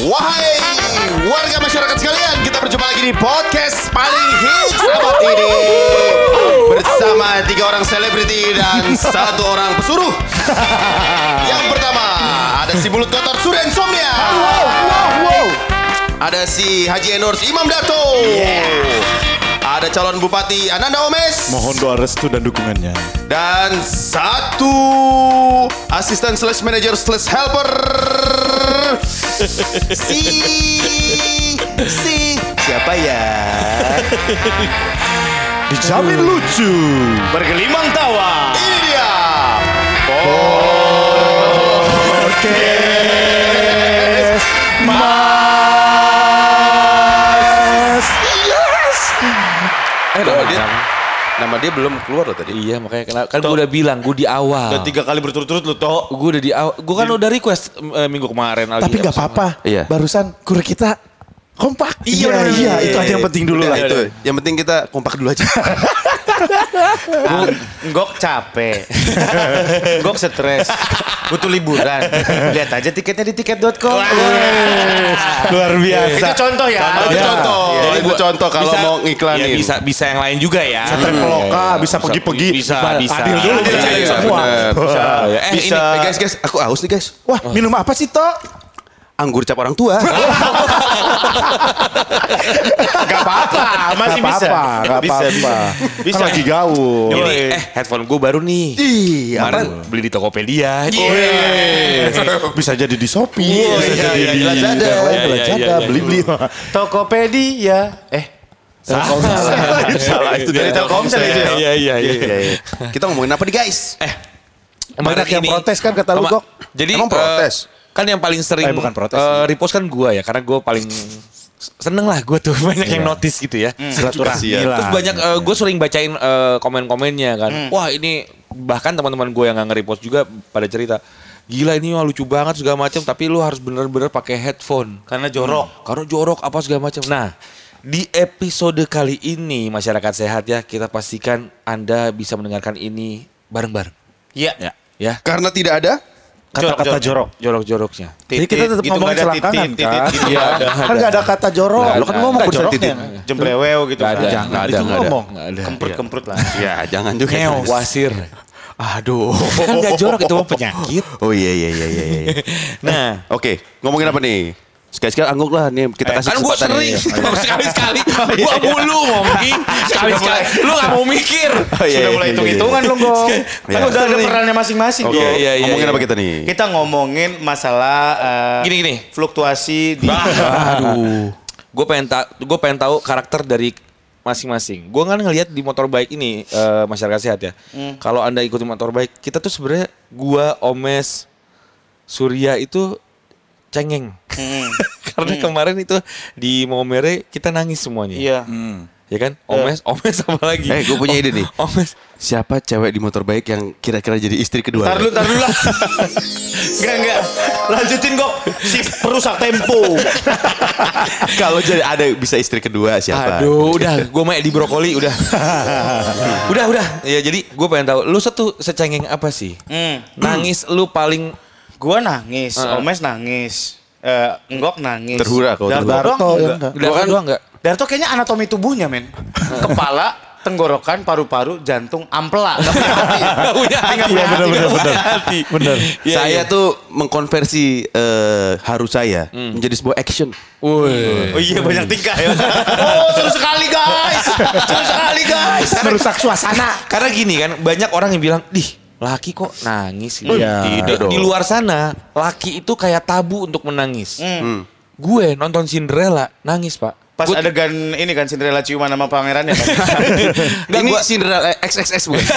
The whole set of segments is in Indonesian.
Wahai warga masyarakat sekalian, kita berjumpa lagi di podcast paling hits abad ini bersama tiga orang selebriti dan satu orang pesuruh. Yang pertama ada si mulut kotor Surya Insomnia. Ada si Haji Enors Imam Dato. Ada calon Bupati Ananda Omes. Mohon doa restu dan dukungannya. Dan satu asisten slash manager slash helper si si siapa ya? Dijamin lucu. Bergelimang tawa. Ini dia. Podcast nama dia belum keluar loh tadi. Iya makanya kenapa kan gue udah bilang gue di awal. Udah tiga kali berturut-turut lu toh. Gue udah di awal. Gue kan udah request eh, minggu kemarin. Tapi nggak apa-apa. Iya. Barusan kur kita kompak. Iya, iya, bener, iya, bener. itu aja yang penting dulu lah. itu. Yang penting kita kompak dulu aja. Gok capek. Gok stres. Butuh liburan. Lihat aja tiketnya di tiket.com. Luar biasa. Itu contoh ya. itu Iya. contoh. Jadi itu gua- contoh kalau mau ngiklanin. Iya, bisa bisa yang lain juga ya. Traveloka bisa Bisa- pergi-pergi. bisa, bisa. Adil dulu Iya, iya, semua. Bisa. Eh, Bisa. ini- Eh, guys, guys, aku haus nih guys. Wah, minum apa sih, Tok? Anggur cap orang tua. Gak apa-apa. Masih Nggak bisa. apa-apa, nggak Bisa, apa-apa. Bisa. Kan lagi gaul. Ini eh headphone gue baru nih. Iya. Kemarin beli di Tokopedia. Bisa jadi di Shopee, Iya, bisa iya, jadi iya, di Lazada. Lazada, Iya, iya, Lazada, iya, iya. beli-beli. Tokopedia. Eh. Salah, Salah itu dari Telkomsel itu ya? Iya iya iya. Kita ngomongin apa nih guys? Eh, Banyak yang protes kan kata lu, Gok. Jadi Emang eh, protes? Kan yang paling sering Eh, bukan protes eh, repost kan gue ya karena gue paling seneng lah gue tuh banyak yang notice gitu ya. Silaturahmi Kasihan. lah. Terus banyak gue sering bacain eh, komen-komennya kan. Wah ini bahkan teman-teman gue yang nggak nge-repost juga pada cerita. Gila ini wah lucu banget segala macam tapi lu harus bener-bener pakai headphone. Karena jorok. Karena jorok apa segala macam. Nah, di episode kali ini masyarakat sehat ya kita pastikan Anda bisa mendengarkan ini bareng-bareng. Iya. Ya, ya. Karena tidak ada Kata-kata jorok. Jorok-joroknya. Jadi kita tetap gitu, ngomong nggak ada selangkangan titit, kan. titit, Iya. ada. Kan nggak ada kata jorok. Lo kan ngomong joroknya. titit. Jembreweo gitu kan. ada. Jangan, nggak ada, itu ngomong. Kemprut-kemprut lah. Ya, jangan juga. Ngeo, wasir. Aduh. kan gak jorok itu penyakit. Oh iya iya iya iya. iya. Nah, Oke, ngomongin apa nih? Sekali-sekali angguk lah nih kita kasih kan gue kesempatan sering nih. sekali-sekali gue mulu ngomongin sekali-sekali lu gak mau mikir Oh, iya, Sudah iya, mulai iya, hitung-hitungan iya. lo, Gok. Iya. Kan udah ada perannya masing-masing, Oke, Gok. iya, iya, ngomongin iya. apa kita nih? Kita ngomongin masalah eh, Gini, gini. fluktuasi di aduh gue pengen tahu gue pengen tahu karakter dari masing-masing gue kan ngelihat di motor bike ini eh, masyarakat sehat ya kalau anda ikuti motor bike kita tuh sebenarnya gua Omes Surya itu cengeng Hmm. karena kemarin itu di Momere kita nangis semuanya Iya. ya kan Omes Omes apa lagi Eh, gue punya ide nih. Omes Siapa cewek di motor baik yang kira-kira jadi istri kedua? Tar dulu, tar dulu lah. Enggak, enggak. Lanjutin kok. Si perusak tempo. Kalau jadi ada bisa istri kedua siapa? Aduh, udah, gue main di brokoli, udah, udah, udah. Ya jadi gue pengen tahu, lu satu secengeng apa sih? Hmm. Nangis lu paling Gua nangis, Heeh. Omes nangis. Eh, Enggok nangis. Terhura kau Darto terhura. doang Darto yang enggak. enggak. Darto kayaknya anatomi tubuhnya, men. Kepala, tenggorokan, paru-paru, jantung, ampela. Nggak punya hati. Nggak punya hati. Iya benar benar benar. hati. Benar. Iya, saya iya. tuh mengkonversi eh, haru saya menjadi sebuah action. Woi. Oh iya banyak tingkah ya. Oh seru sekali guys. Seru sekali guys. Merusak suasana. Karena gini kan, banyak orang yang bilang, dih, laki kok nangis gitu. Iya. Tidak dong. Di luar sana, laki itu kayak tabu untuk menangis. Hmm. Gue nonton Cinderella nangis pak. Pas Gua- adegan ini kan Cinderella ciuman sama pangerannya kan. Nggak, Ini gua- Cinderella XXX bukan?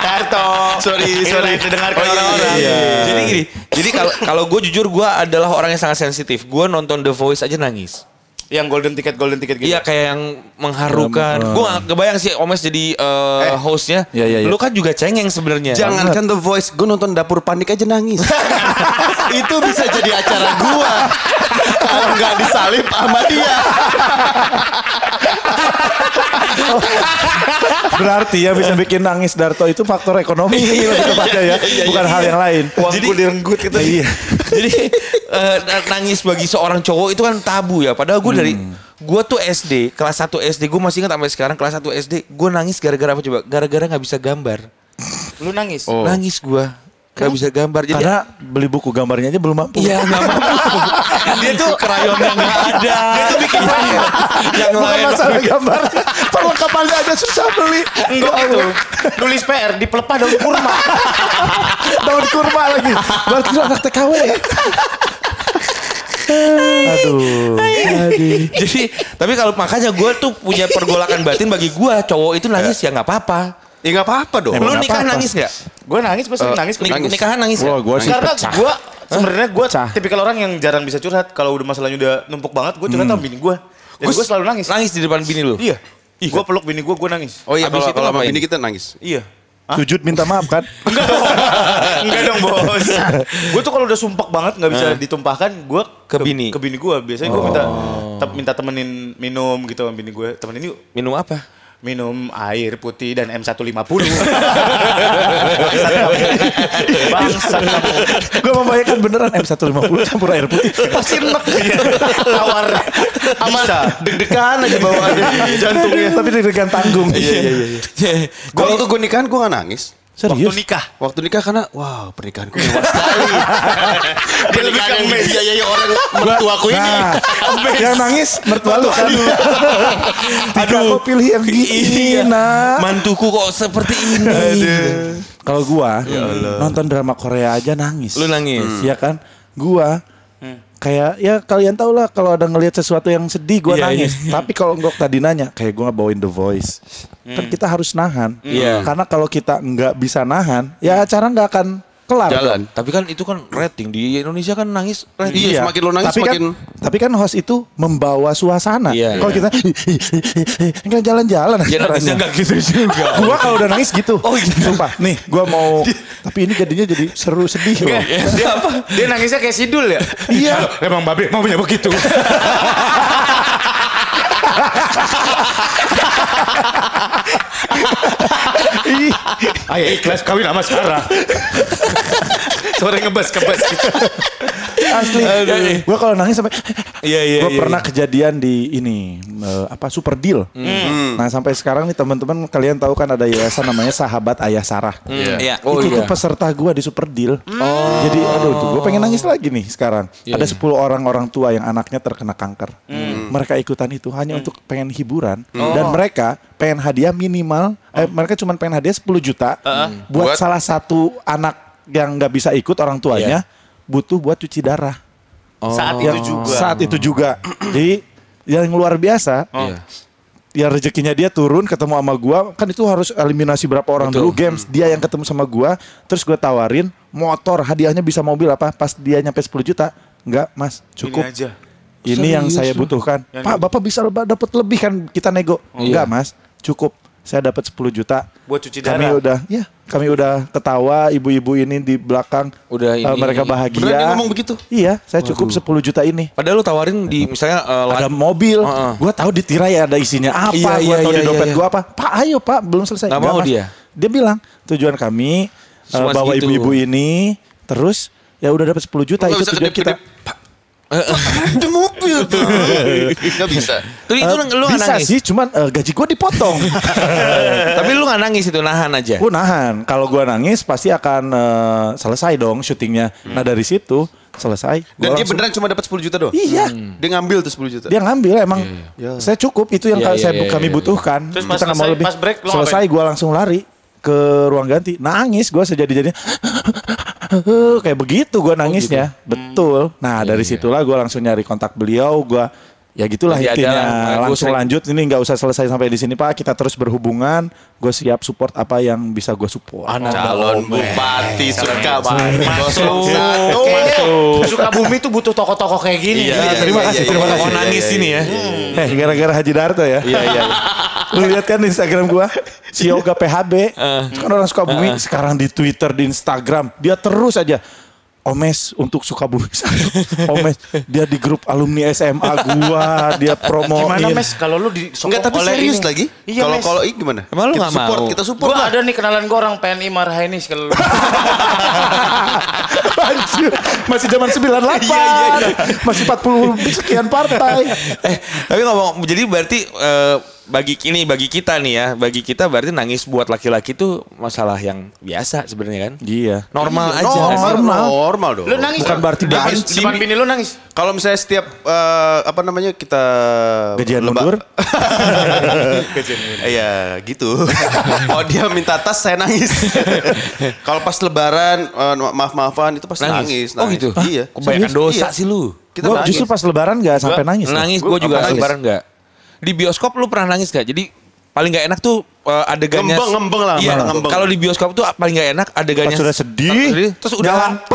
Karto. Sorry, sorry. Didengarkan Oh, iya, orang-orang. iya, iya. Jadi gini, jadi kalau kalau gue jujur gue adalah orang yang sangat sensitif. Gue nonton The Voice aja nangis. Yang golden ticket golden ticket gitu. Iya kayak yang mengharukan. Gue gak kebayang sih Omes jadi eh, hostnya. Iya, iya, iya. Lu kan juga cengeng sebenarnya. Jangankan The Voice, gue nonton Dapur Panik aja nangis. itu bisa jadi acara gua. Kalau nggak disalip sama dia. Berarti ya bisa bikin nangis Darto itu faktor ekonomi lebih tepatnya ya, bukan hal yang lain. Uangku direnggut gitu. Iya. Jadi eh, na- nangis bagi seorang cowok itu kan tabu ya. Padahal gue dari gue tuh SD kelas 1 SD gue masih ingat sampai sekarang kelas 1 SD gue nangis gara-gara apa coba? Gara-gara nggak bisa gambar. Lu nangis. Nangis gue nggak bisa gambar. Jadi Karena beli buku gambarnya aja belum mampu. Iya nggak mampu. Dia tuh krayonnya nggak ada. Dia tuh bikin yang Bukan lain. masalah gambar. Perlengkapannya aja susah beli. Enggak itu. Nulis PR di pelepah daun kurma. Daun kurma lagi. Berarti lu anak TKW. Aduh. Aduh. Jadi tapi kalau makanya gue tuh punya pergolakan batin bagi gue cowok itu nangis ya nggak apa-apa. Ya nggak apa-apa dong. Emang Lu nikah apa-apa. nangis nggak? Gue nangis pasti nangis. Nik- Nangis. Nikahan nangis nggak? gua sih Karena pecah. gue sebenarnya gue tipikal orang yang jarang bisa curhat. Kalau udah masalahnya udah numpuk banget, gue curhat sama bini gue. Dan gue selalu nangis. Nangis di depan bini lu. Iya. Gue peluk bini gue, gue nangis. Oh iya Abis kalau itu kalau sama bini kita nangis. Iya. Sujud minta maaf kan? Enggak dong bos. gue tuh kalau udah sumpek banget nggak bisa ditumpahkan, gue Ke bini? Ke bini gue. Biasanya gue minta te- minta temenin minum gitu sama bini gue. Temenin yuk Minum apa? Minum air putih dan M150. Bangsat kamu. Gue membayangkan beneran M150 campur air putih. Pasti enak. Tawar. Bisa. Deg-degan aja bawaannya jantungnya. Tapi deg-degan tanggung. Iya iya iya. Gue waktu gue nikahan gue gak nangis. Waktu Serius? nikah. Waktu nikah karena wow pernikahanku mewah sekali. Pernikahan yang dibiayai orang mertuaku ini. Nah, yang nangis mertua lu kan. Tika kok pilih yang gini, nak. Mantuku kok seperti ini. Kalau gua nonton drama Korea aja nangis. Lu nangis? Iya kan? Gua kayak ya kalian tau lah kalau ada ngelihat sesuatu yang sedih gua Iya, nangis. Tapi kalau nggak tadi nanya kayak gua bawain The Voice. Kan kita harus nahan. Iya. Karena kalau kita nggak bisa nahan, ya acara nggak akan kelar. Jalan. Tapi kan itu kan rating di Indonesia kan nangis rating. Iya, semakin lo nangis tapi semakin- kan, tapi kan host itu membawa suasana. Iya. Kalau kita nggak jalan-jalan Ya nangisnya nggak gitu juga. Gua kalau udah nangis gitu. Oh gitu. Sumpah. Nih, gua mau tapi ini jadinya jadi seru sedih loh. Dia apa? Dia nangisnya kayak sidul ya? Iya. Emang babe maunya begitu. Ayo ikhlas kawin sama Sarah. Sore ngebas kebas gitu. Asli. Gua kalau nangis sampai Iya iya. Gue iya, pernah kejadian di ini eh, apa Super Deal. Nah sampai sekarang nih teman-teman kalian tahu kan ada yayasan namanya Sahabat Ayah Sarah. iya. Iya. itu tuh peserta gue di Super Deal. Jadi aduh tuh gue pengen nangis lagi nih sekarang. ada 10 orang orang tua yang anaknya terkena kanker. Mereka ikutan itu hanya untuk pengen hiburan dan mereka pengen hadiah minimal. Eh, mereka cuma pengen hadiah 10 juta buat, Buat- salah satu anak yang nggak bisa ikut orang tuanya butuh buat cuci darah. Saat Yang itu juga. Saat itu juga. Jadi yang luar biasa. Iya. Ya rezekinya dia turun ketemu sama gua. Kan itu harus eliminasi berapa orang dulu games. Dia yang ketemu sama gua terus gua tawarin motor hadiahnya bisa mobil apa? Pas dia nyampe 10 juta enggak mas cukup. Ini aja. ini yang saya butuhkan. Yang pak bapak bisa dapat lebih kan? Kita nego. Enggak mas cukup saya dapat 10 juta Buat cuci kami darah. udah ya kami udah ketawa ibu-ibu ini di belakang Udah eh, ini. mereka bahagia Beneran dia ngomong begitu? iya saya cukup 10 juta ini Padahal lu tawarin di misalnya eh, ada mobil, Heeh. gue tahu di tirai ada isinya apa, Iya, gue iya, tahu iya, di dompet iya. gue apa. Pak, ayo Pak, belum selesai. Nggak Nggak, mau Mas. dia? Dia bilang tujuan kami Semua bawa ibu-ibu ini, terus ya udah dapat 10 juta Nggak itu tujuan kita. kedip-kedip. Ada mobil tuh. Gak bisa. Tuh itu Eh, lu nggak bisa nangis. sih, cuman eh, gaji gue dipotong. Tapi lu nggak nangis itu nahan aja. gue nahan. Kalau gue nangis pasti akan eh, selesai dong syutingnya. Nah dari situ selesai. Gua Dan dia langsung- beneran cuma dapat 10 juta doang? Iya. Dia ngambil tuh 10 juta. Dia ngambil emang saya cukup itu yang Iya, saya iya, kami iya, butuhkan. Terus pas Kita nggak mau selesai- lebih. pas break, lo selesai gue langsung lari ke ruang ganti. Nangis gue sejadi-jadinya. Kayak begitu gue nangisnya. Betul. Nah dari situlah gue langsung nyari kontak beliau. Gue Ya gitulah Jadi ada intinya. gua Langsung sering- lanjut. Ini nggak usah selesai sampai di sini Pak. Kita terus berhubungan. Gue siap support apa yang bisa gue support. Calon bupati Sukabumi Masuk. 01. Kayaknya Sukabumi tuh butuh tokoh-tokoh kayak gini. Iya, Iya, iya, terima iya, kasih, iya, terima iya, kasih. Iya, nangis iya, ini iya. ya. Eh gara-gara Haji Darto ya. Iya iya. Lu lihat kan di Instagram gua si Yoga PHB. Eh. kan orang Sukabumi sekarang di Twitter, di Instagram, dia terus aja Omes untuk Sukabumi. Omes dia di grup alumni SMA gua, dia promo. Gimana mes kalau lu disokong Enggak tapi oleh serius ini? lagi. Iya Kalau mes. kalau ini gimana? Emang lu kita support, mau? kita support Gua lah. ada nih kenalan gue orang PNI Marhainis kalau Anjir, masih zaman 98. Masih 40 sekian partai. Eh, tapi ngomong jadi berarti eh, bagi ini bagi kita nih ya, bagi kita berarti nangis buat laki-laki itu masalah yang biasa sebenarnya kan? Iya. Normal Iya, aja. Normal, Normal. normal dong. lu nangis. Bukan berarti Di depan- nangis. Di depan bini lu nangis. Kalau misalnya setiap eh, apa namanya kita Gajian mundur? Iya gitu. Kalau dia minta tas saya nangis. Kalau pas lebaran eh, maaf maafan itu pasti nangis. Oh nangis. gitu. Iya. Kebanyakan dosa Iya. sih lu. Kita Gua nangis. justru pas lebaran gak sampai nangis. Nangis, Gua gue juga nangis. lebaran enggak. Di bioskop lu pernah nangis gak? Jadi paling gak enak tuh eh, adegannya Ngembeng, ngembeng lah, Iya, ngembeng. kalau di bioskop tuh paling gak enak adegannya sudah sedih, terus udah.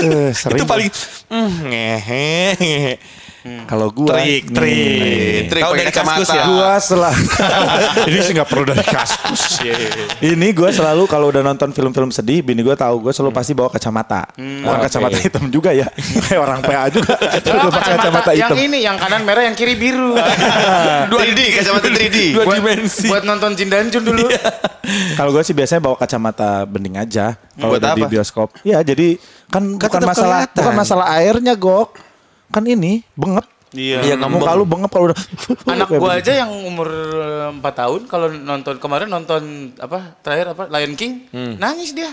Eh, itu paling mm, ngehe ngehe. Kalau gua trik nih, trik Trik Tahu pakai dari kaskus kacamata. ya Gua setelah ini sih nggak perlu dari kaskus. ini gue selalu kalau udah nonton film-film sedih, bini gue tahu gue selalu pasti bawa kacamata. Bukan Oke. kacamata hitam juga ya. Kayak orang PA juga. Gue pakai kacamata yang hitam. ini, yang kanan merah, yang kiri biru. 3D kacamata 3D. dua buat, dimensi buat nonton Jindanjun dulu. Kalau gue sih biasanya bawa kacamata bening aja. Kalau di bioskop. Ya jadi kan bukan tetap masalah kelihatan. bukan masalah airnya gok. Kan ini bengep. Iya. Iya, ngembeng. lu bengep kalau udah. Anak gua aja yang umur 4 tahun kalau nonton kemarin nonton apa terakhir apa Lion King nangis dia.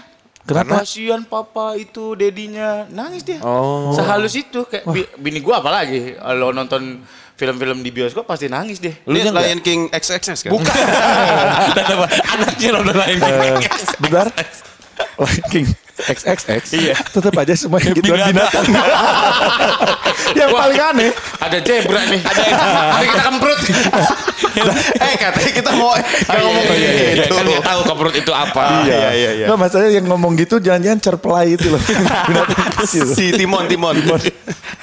Kenapa? Kasihan papa itu dedinya nangis dia. Oh. Sehalus itu kayak bi- bini gua apalagi kalau nonton film-film di bioskop pasti nangis dia. Lu nya Lion King XXS kan? Bukan. Anaknya nonton lain Eh, bentar. Lion King XXX. Iya. Tetap aja semuanya gituan binatang. yang Wah. paling aneh. Ada zebra nih. Ada Mari kita kemprut. eh katanya kita mau nggak ngomong Iya, iya, iya. gitu. kan tahu keperut itu apa Iya, iya, iya. Nggak masalahnya yang ngomong gitu jangan-jangan cerplay itu loh. binatang kecil. Si Timon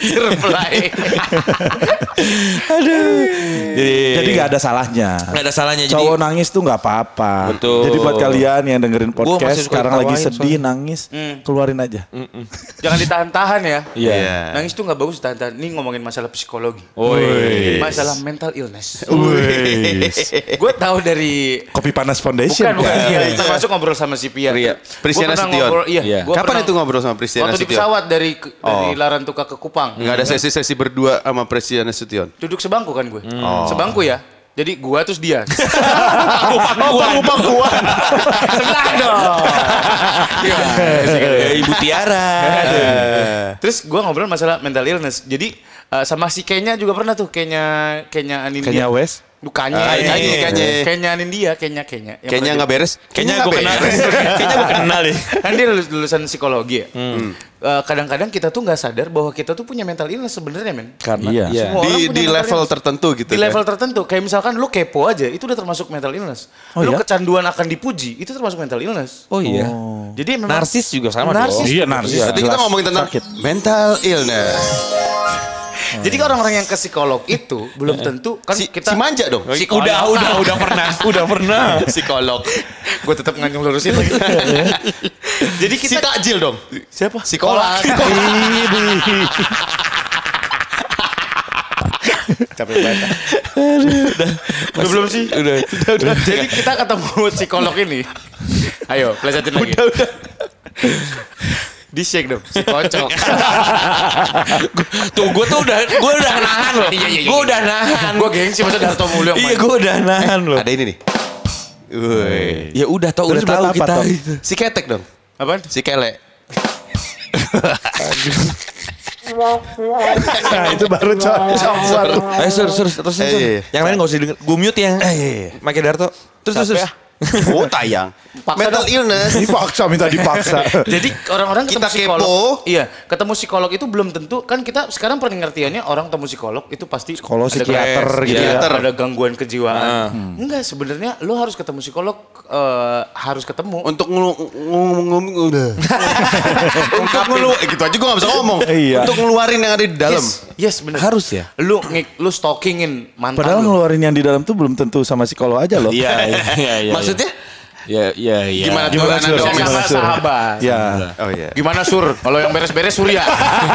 Timon. Reply. jadi Jadi nggak ada salahnya. nggak ada salahnya jadi Cowok nangis tuh nggak apa-apa. Betul. Jadi buat kalian yang dengerin podcast sekarang lagi sedih nangis, keluarin aja. Jangan ditahan-tahan ya. Iya. Nangis tuh nggak bagus tahan-tahan. Ini ngomongin masalah psikologi. Woi. Masalah mental illness. Gue tahu dari Kopi panas foundation. bukan bukan kan? iya, termasuk ngobrol sama si Pia. Iya. Pernah Sution. ngobrol- Iya. Iya. gua Kapan pernah- itu ngobrol sama Prisiana Waktu di pesawat dari dari Oh. Larantuka ke Kupang. Enggak ada sesi-sesi berdua sama Prisiana Sution. Duduk sebangku kan gue. Oh. Sebangku ya. Jadi gua terus dia. Oh, pangkuan. Sebelah dong. Iya. Ya, Ibu Tiara. Terus gua ngobrol masalah mental illness. Jadi eh, sama si Kenya juga pernah tuh Kenya Kenya Anindia. Kenya West. Bukannya, Ah, Kenya, Kanye, Kanye. Kenya Anindia, Kenya Kenya. Yang Kayaknya pernah nggak beres. Kayaknya gue kenal. Kayaknya gue kenal deh. kan dia lulus- lulusan psikologi ya. Hmm. Eh, kadang-kadang kita tuh nggak sadar bahwa kita tuh punya mental illness sebenarnya men. Karena Iya. Semua orang Di punya di level illness. tertentu gitu. Di kan? level tertentu, kayak misalkan lu kepo aja, itu udah termasuk mental illness. Oh lu iya? kecanduan akan dipuji, itu termasuk mental illness. Oh iya. Jadi memang Narsis juga sama Narsis. Iya narsis. Tadi kita ngomongin tentang Sakit. mental illness. Jadi orang-orang yang ke psikolog itu belum tentu kan Si, kita si manja dong. Psikolog. Udah, udah, udah pernah. Udah pernah. Psikolog. gue tetap nggak lurusin lagi. Jadi Si kita takjil dong. siapa? Psikolog. Capek banget. udah belum sih? Udah. udah, Jadi kita ketemu psikolog ini. Ayo, plesetin lagi. Udah, udah. Di shake dong, si kocok. Tuh gue tuh udah, gue udah nahan loh. Iya, iya, iya. Gue udah nahan. gue gengsi masa Darto Mulyo yang Iya, gue udah nahan loh. Ada ini nih. Woi. Ya udah tau, Udah tahu apa, kita. Itu. Si ketek dong. Apaan? Si kele. Nah itu baru cocok. Baru. Ayo, sur, sur, terus, terus. Eh, iya, iya. Yang lain gak usah denger. Gue mute yang. iya, iya. Mike Darto. Terus, terus, terus. Oh tayang. Paksa Mental dong. illness. Dipaksa minta dipaksa. Jadi orang-orang ketemu Kita psikolog. kepo. Iya, ketemu psikolog itu belum tentu kan kita sekarang pengertiannya orang ketemu psikolog itu pasti Psikolog, ada psikiater gitu iya, ya. Ada gangguan kejiwaan. Enggak, sebenarnya lo harus ketemu psikolog eh, harus ketemu. Untuk ngelu ngomong udah. Untuk ngelu eh, gitu aja gue gak bisa ngomong. Iya. Untuk ngeluarin yang ada di dalam. Yes, yes bener. Harus ya? Lu ngik, lu stalkingin mantan Padahal lu. ngeluarin yang di dalam tuh belum tentu sama psikolog aja loh. Iya, iya, iya. Iya. Maksudnya? Ya, ya, ya. Gimana tuh? Gimana Sur? dong, Gimana Sama Sur? sahabat. Ya. Oh iya. Gimana sur? Kalau yang beres-beres Surya.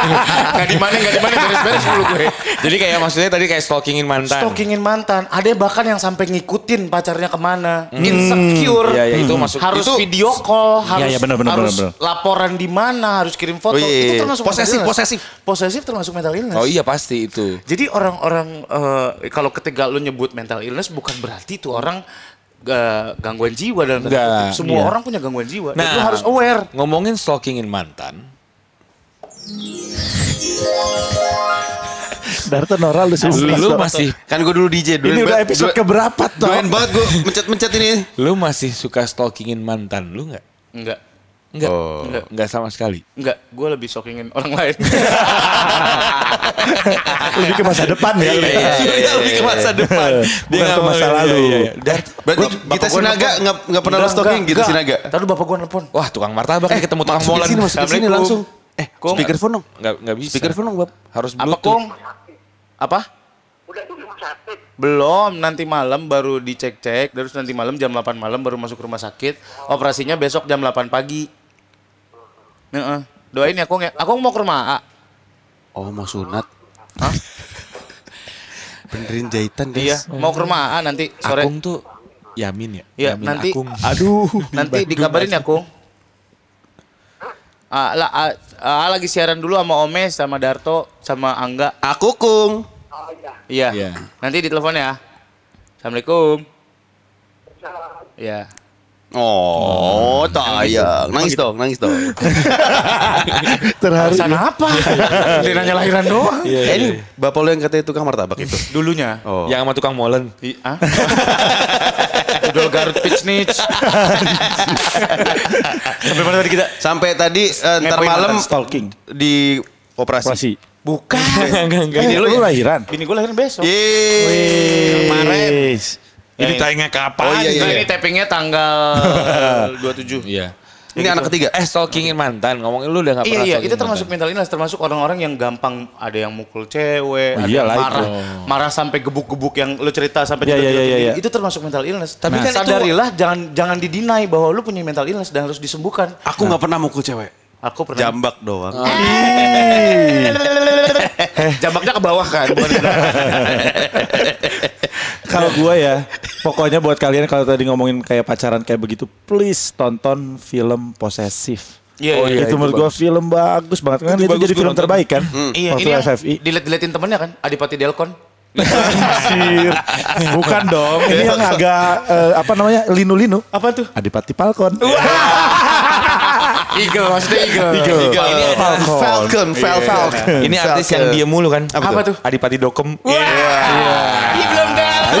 Gak di mana gak di mana beres-beres dulu gue. Jadi kayak maksudnya tadi kayak stalkingin mantan. Stalkingin mantan. Ada bahkan yang sampai ngikutin pacarnya ke mana. Insecure. Iya, iya, itu masuk- Harus itu- video call. Harus, iya, benar, benar, harus benar, benar. laporan di mana. Harus kirim foto. Oh, iya, iya, Itu iya. termasuk Posesif, mental illness. posesif. Posesif termasuk mental illness. Oh iya pasti itu. Jadi orang-orang eh, kalau ketika lu nyebut mental illness bukan berarti itu orang eh, gangguan jiwa dalam tanda Enggak, kutip. Semua iya. orang punya gangguan jiwa. Dan Nah, lu harus aware. Ngomongin stalkingin mantan. Darto Nora lu sih. Lu masih Kan gue dulu DJ. Ini udah episode keberapa tuh? Doain banget gue mencet-mencet ini. lu masih suka stalkingin mantan lu nggak? Enggak. Enggak. Oh. Enggak. Enggak sama sekali. Enggak, gue lebih stalkingin orang lain. Lebih ke masa depan ya. lu. Surya lebih ke masa depan. Bukan ke masa lalu. Berarti kita gua Sinaga nelpon. nggak nggak pernah lo Enggak, stalking enggak, gitu enggak. Sinaga. Tadi bapak gue nelpon. Wah, tukang martabak nih ketemu tukang molen. sini, masuk sini langsung. Eh, Kong. speakerphone dong. Enggak enggak bisa. Speakerphone dong, Bab. Harus Apa bluetooth. kong? Apa? Belum, nanti malam baru dicek-cek, terus nanti malam jam 8 malam baru masuk rumah sakit. Operasinya besok jam 8 pagi. Heeh. Doain ya Kong ya. Aku mau ke rumah A. Oh, mau sunat. Hah? Benerin jahitan, Iya, guys. mau ke rumah A nanti sore. Akung tuh Yamin ya? Iya, Yamin nanti Akung. Aduh. nanti dikabarin ya Kong. Ah, lah, ah, ah, lagi siaran dulu sama Omes, sama Darto, sama Angga. Aku kung. Iya. Iya. Nanti ditelepon ya. Assalamualaikum. Iya. Oh, tayang. Nangis dong, nangis dong. Terharu. Alasan apa? Dia nanya lahiran doang. Eh, ini bapak lo yang katanya tukang martabak itu. Dulunya. Oh. Yang sama tukang molen. I, ah? Idol Garut Pitch Nitch. Sampai mana tadi kita? Sampai tadi eh, ntar malam. Stalking. di operasi. Operasi. Bukan. Enggak enggak. Ini lu lahiran. Bini gue lahiran besok. Yeay. Kemarin. Ini tayangnya kapan? Oh, iya, iya. Nah, ini tappingnya tanggal 27. Iya. Ini anak ketiga. Eh stalkingin mantan. Ngomongin lu udah gak Iya pernah iya stalkingin itu termasuk mantan. mental illness termasuk orang-orang yang gampang ada yang mukul cewek, Oh, ada yang itu. marah, marah sampai gebuk-gebuk yang lu cerita sampai Iya, iya, iya, iya. itu termasuk mental illness. Tapi Tapi kan itu- sadarilah jangan jangan didinai bahwa lu punya mental illness dan harus disembuhkan. Aku nggak pernah mukul cewek. Aku pernah Jambak doang. jambaknya ke bawah kan. Kalau gue ya, pokoknya buat kalian kalau tadi ngomongin kayak pacaran kayak begitu, please tonton film posesif. Iya, Oh, iya. iya, itu itu menurut gue film bagus banget kan Itu itu, bagus jadi film nonton. terbaik kan Iya, waktu ini FFI dilihat-dilihatin temennya kan, Adipati Delkon. Anjir. bukan dong ini yang agak eh, apa namanya linu-linu Apa tuh? Adipati Falcon Eagle, maksudnya Eagle. Eagle. Ini ada Falcon. Falcon, Falcon. Ini artis yang dia mulu kan? Apa tuh? Adipati Dokem. Ih, belum dapet.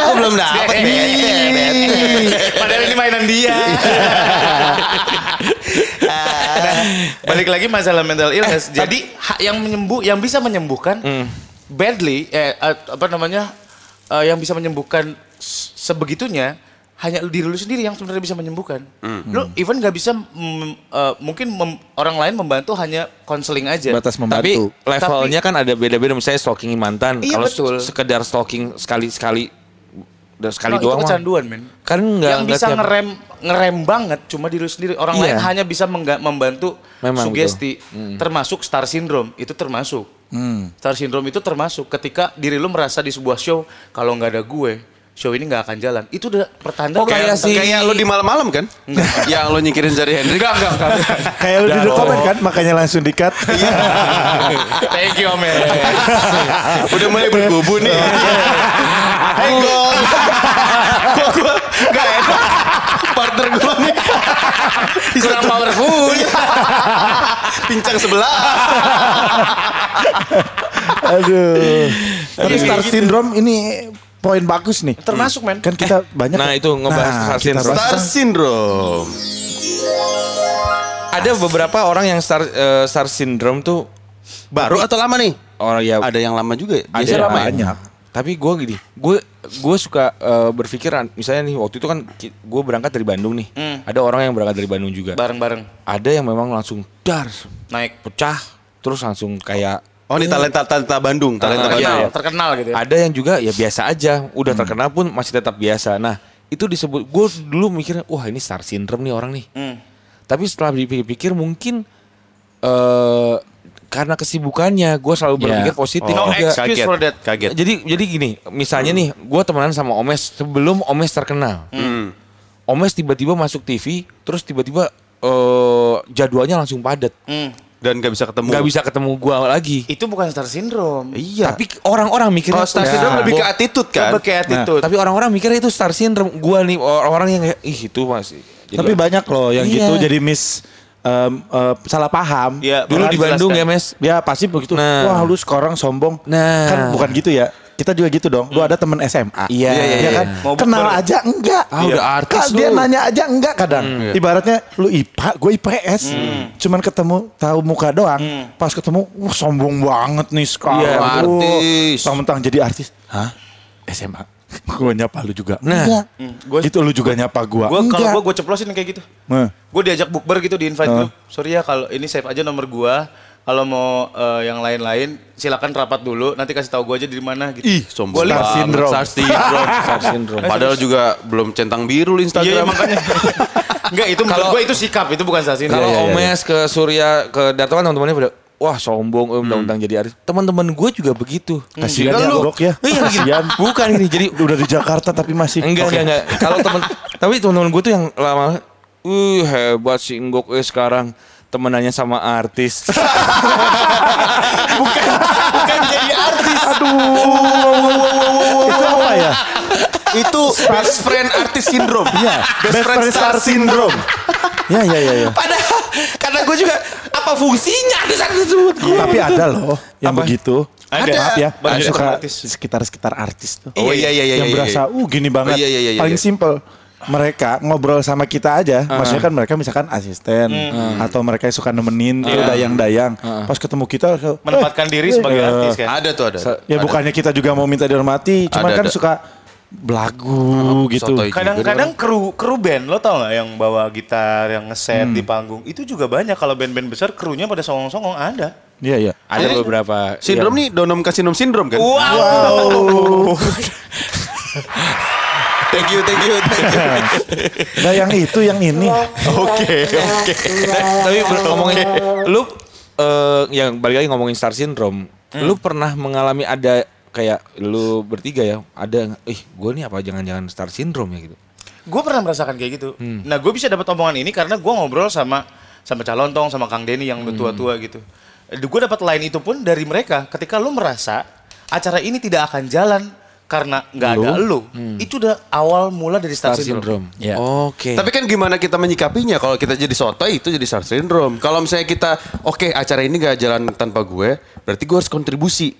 Aku belum dapet nih. Padahal ini mainan dia. Nah, balik lagi masalah mental illness. Jadi ha- yang menyembuh, yang bisa menyembuhkan badly, eh, at- apa namanya, eh, yang bisa menyembuhkan sebegitunya hanya diri lu sendiri yang sebenarnya bisa menyembuhkan. Lu even nggak bisa mm, eh, mungkin mem- orang lain membantu hanya konseling aja. batas Tapi membantu levelnya kan ada beda-beda misalnya stalkingin mantan. Iya, Kalau sekedar stalking sekali-sekali udah sekali No, doang itu kecanduan men. Kan enggak yang bisa ngerem ngerem banget cuma diri lu sendiri. Orang Iya. lain hanya bisa membantu Memang sugesti. Termasuk star syndrome itu termasuk. Hmm. Star syndrome itu termasuk ketika diri lu merasa di sebuah show kalau nggak ada gue, show ini nggak akan jalan. Itu udah pertanda Oh, kayak si- Kayak lo di malam-malam kan? Yang lo nyingkirin dari Henry. Enggak, enggak, enggak. kayak lu di komen kan makanya langsung di cut Thank you, Om. Udah mulai berkubu nih. Hai gol. Kok gue gak enak. Partner gue nih. Kurang powerful. Pincang sebelah. aduh tapi Star Syndrome ini poin bagus nih. Termasuk men. Kan kita banyak. nah, itu ngebahas star kita syndrome. Star syndrome. Ada beberapa orang yang star eh, star syndrome tuh Baru atau lama nih? orang ya Ada yang lama juga ya? ada Biasanya yang lama ya? banyak. Tapi gue gini, gue gue suka eh, berpikir misalnya nih waktu itu kan gue berangkat dari Bandung nih, ada orang yang berangkat dari Bandung juga. Bareng-bareng. Ada yang memang langsung dar Naik. pecah, terus langsung kayak Oh ini talenta talenta Bandung, talenta Ah, Bandung. iya, Terkenal, iya. terkenal gitu ya. ada yang juga ya biasa aja, udah terkenal pun masih tetap biasa. Nah itu disebut, gue dulu mikirnya, wah ini star syndrome nih orang nih. Hmm. Tapi setelah dipikir-pikir mungkin eh karena kesibukannya, gue selalu Ya. berpikir positif No juga. excuse Kaget. for that. Kaget. Jadi jadi gini, misalnya nih, gue temenan sama Omes sebelum Omes terkenal. Hmm. Omes tiba-tiba masuk TV, terus tiba-tiba eh jadwalnya langsung padat, Hmm. Dan gak bisa ketemu. nggak bisa ketemu gue lagi. Itu bukan star syndrome. Iya. Tapi orang-orang mikirnya Kalau star "Wah, syndrome lebih ke gua- attitude kan? Lebih kayak attitude. Tapi orang-orang mikirnya itu star syndrome. Gua nih orang-orang yang kayak ih itu masih. Jadi- Tapi banyak loh yang Iya. gitu jadi miss em, eh, salah paham. Iya, dulu di Bandung ya. Mes. Dia pasti begitu. Nah. Wah lu sekarang sombong. Nah. Kan bukan gitu ya. Kita juga gitu dong. Lu ada temen SMA. Iya, iya, Ya kan? Mau Kenal bukber. aja enggak. Ah, udah artis Kan Dia lu. nanya aja enggak kadang. Ibaratnya lu IPA, gue IPS. Cuman ketemu tahu muka doang. Pas ketemu, wah sombong banget nih sekarang. Iya, artis. Mentang-mentang jadi artis. Hah? SMA. gue nyapa lu juga. Nah. Enggak. Gua- itu lu juga nyapa gua. Gue kalau gue gue ceplosin kayak gitu. Nah. Gue diajak bukber gitu di invite grup. Sorry ya kalau ini save aja nomor gua. Kalau mau eh, yang lain-lain silakan rapat dulu. Nanti kasih tahu gue aja di mana gitu. Ih, sombong liat- banget. syndrome. Star syndrome. Star syndrome. Padahal juga belum centang biru di Iya, iya Instagram. makanya. Enggak itu Kalau- gue itu sikap itu bukan star syndrome. Kalau Iya, iya, Omes ke Surya ke Darto kan teman-temannya pada wah sombong eh, undang-undang jadi artis. Teman-teman gue juga begitu. Kasihan Kan ya, lu- Brok ya. Iya, Kasihan. Bukan ini jadi Udah di Jakarta tapi masih. enggak Oke. enggak enggak. Kalau teman tapi teman-teman gue tuh yang lama uh hebat si Inggok eh sekarang temenannya sama artis. Bukan jadi artis. Itu apa ya? Itu best friend artis syndrome. Iya, Best, friend star syndrome. Ya ya ya ya. Padahal karena gue juga apa fungsinya ada saat tersebut gue. Tapi ada loh yang Apa? begitu. Ada. Maaf ya, Banyak suka artis. sekitar-sekitar artis tuh. Oh, iya, iya, iya, Yang iya, berasa, iya. uh gini banget. Oh, iya, iya, iya, Paling iya. simple. Mereka ngobrol sama kita aja, maksudnya kan mereka misalkan asisten atau mereka yang suka nemenin tuh dayang-dayang. Pas ketemu kita, eh, Menempatkan diri sebagai eh, artis kan. Ada tuh ada. Ya Ada. bukannya kita juga mau minta dihormati, cuman Ada, kan ada. suka belagu gitu. sotoy. Kadang-kadang kru kru band lo tau nggak yang bawa gitar, yang ngeset di panggung itu juga banyak kalau band-band besar krunya pada songong-songong ada. Iya iya. Ada beberapa Sindrom nih donom kasinom sindrom kan? Wow. Thank you, thank you, thank you. Nah yang itu yang ini. Oke, oke. Tapi ber- ngomongin lu eh yang balik lagi ngomongin star syndrome. Lu pernah mengalami ada kayak lu bertiga ya, ada ih gue nih apa jangan-jangan star syndrome ya gitu. Gue pernah merasakan kayak gitu. Nah gue bisa dapat omongan ini karena gue ngobrol sama sama Calontong, sama Kang Denny yang udah tua-tua gitu. Gue dapat line itu pun dari mereka. Ketika lu merasa acara ini tidak akan jalan karena nggak ada lu, itu udah awal mula dari star, Star syndrome. syndrome. Ya. Oke. Tapi kan gimana kita menyikapinya kalau kita jadi sotoy itu jadi star syndrome. Kalau misalnya kita oke acara ini gak jalan tanpa gue, berarti gue harus kontribusi.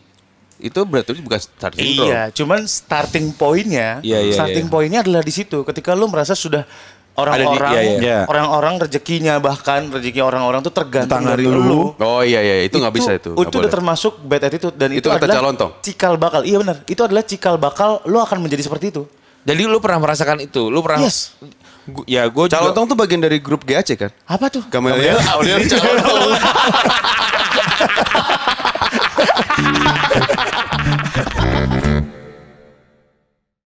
Itu berarti bukan star syndrome. Iya, cuman starting pointnya, Iya, iya, starting iya. pointnya adalah di situ. Ketika lu merasa sudah orang-orang iya, iya, iya. orang-orang rezekinya bahkan rezeki orang-orang tuh tergantung Tangan dari lu. Oh iya iya itu nggak bisa itu. Itu udah termasuk bad attitude dan itu, itu kata adalah calontong. cikal bakal. Iya benar. Itu adalah cikal bakal lu akan menjadi seperti itu. Jadi lu pernah merasakan itu? Lu pernah Yes. Gu ya gue juga... Calontong tuh bagian dari grup GAC kan? Apa tuh? Gamaliel ya? Aulion Calontong.